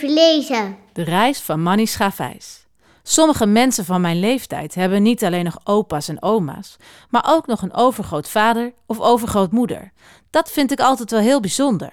lezen. De reis van Manny Schaafijs. Sommige mensen van mijn leeftijd hebben niet alleen nog opa's en oma's, maar ook nog een overgrootvader of overgrootmoeder. Dat vind ik altijd wel heel bijzonder.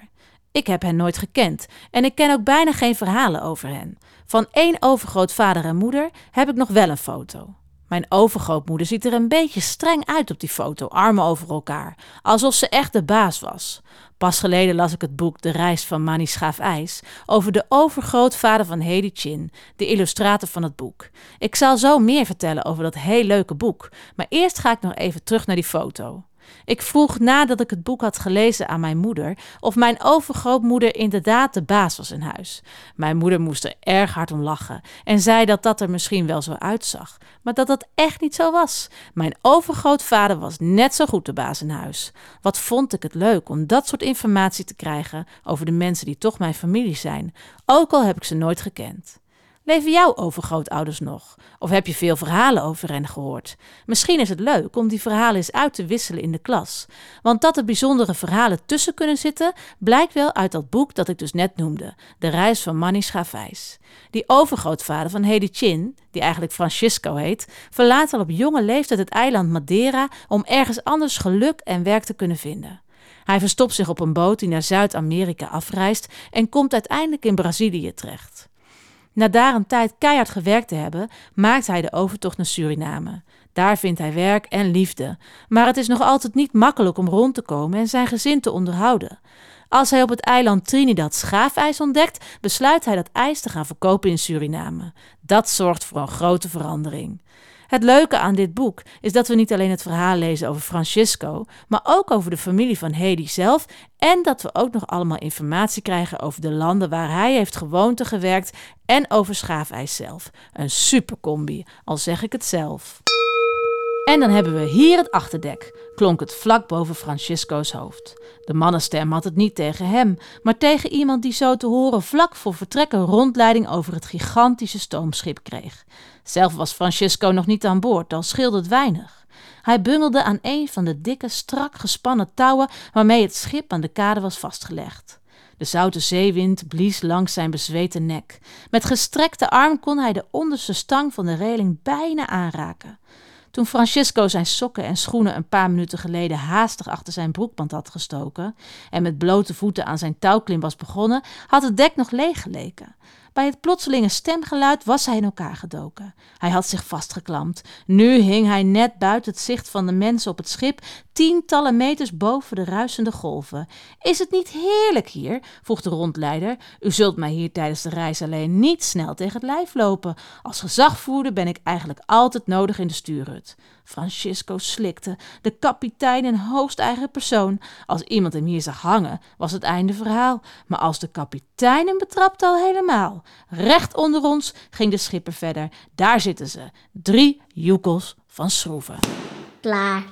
Ik heb hen nooit gekend en ik ken ook bijna geen verhalen over hen. Van één overgrootvader en moeder heb ik nog wel een foto. Mijn overgrootmoeder ziet er een beetje streng uit op die foto, armen over elkaar, alsof ze echt de baas was. Pas geleden las ik het boek De Reis van Manny Schaaf-IJs over de overgrootvader van Hedy Chin, de illustrator van het boek. Ik zal zo meer vertellen over dat heel leuke boek, maar eerst ga ik nog even terug naar die foto. Ik vroeg nadat ik het boek had gelezen aan mijn moeder of mijn overgrootmoeder inderdaad de baas was in huis. Mijn moeder moest er erg hard om lachen en zei dat dat er misschien wel zo uitzag, maar dat dat echt niet zo was. Mijn overgrootvader was net zo goed de baas in huis. Wat vond ik het leuk om dat soort informatie te krijgen over de mensen die toch mijn familie zijn, ook al heb ik ze nooit gekend. Leven jouw overgrootouders nog? Of heb je veel verhalen over hen gehoord? Misschien is het leuk om die verhalen eens uit te wisselen in de klas. Want dat er bijzondere verhalen tussen kunnen zitten, blijkt wel uit dat boek dat ik dus net noemde: De reis van Manny Schaafijs. Die overgrootvader van Hedy Chin, die eigenlijk Francisco heet, verlaat al op jonge leeftijd het eiland Madeira om ergens anders geluk en werk te kunnen vinden. Hij verstopt zich op een boot die naar Zuid-Amerika afreist en komt uiteindelijk in Brazilië terecht. Na daar een tijd keihard gewerkt te hebben, maakt hij de overtocht naar Suriname. Daar vindt hij werk en liefde, maar het is nog altijd niet makkelijk om rond te komen en zijn gezin te onderhouden. Als hij op het eiland Trinidad schaafijs ontdekt, besluit hij dat ijs te gaan verkopen in Suriname. Dat zorgt voor een grote verandering. Het leuke aan dit boek is dat we niet alleen het verhaal lezen over Francisco, maar ook over de familie van Hedy zelf en dat we ook nog allemaal informatie krijgen over de landen waar hij heeft gewoond en gewerkt en over schaafijs zelf. Een supercombi, al zeg ik het zelf. En dan hebben we hier het achterdek, klonk het vlak boven Francisco's hoofd. De mannenstem had het niet tegen hem, maar tegen iemand die zo te horen vlak voor vertrek een rondleiding over het gigantische stoomschip kreeg. Zelf was Francisco nog niet aan boord, al scheelde het weinig. Hij bungelde aan een van de dikke, strak gespannen touwen waarmee het schip aan de kade was vastgelegd. De zoute zeewind blies langs zijn bezweten nek. Met gestrekte arm kon hij de onderste stang van de reling bijna aanraken. Toen Francisco zijn sokken en schoenen een paar minuten geleden haastig achter zijn broekband had gestoken en met blote voeten aan zijn touwklim was begonnen, had het dek nog leeg geleken. Bij het plotselinge stemgeluid was hij in elkaar gedoken. Hij had zich vastgeklampt. Nu hing hij net buiten het zicht van de mensen op het schip, tientallen meters boven de ruisende golven. Is het niet heerlijk hier? vroeg de rondleider. U zult mij hier tijdens de reis alleen niet snel tegen het lijf lopen. Als gezagvoerder ben ik eigenlijk altijd nodig in de stuurhut. Francisco slikte, de kapitein in hoogst eigen persoon. Als iemand hem hier zag hangen, was het einde verhaal. Maar als de kapitein hem betrapte, al helemaal. Recht onder ons ging de schipper verder. Daar zitten ze, drie joekels van schroeven. Klaar.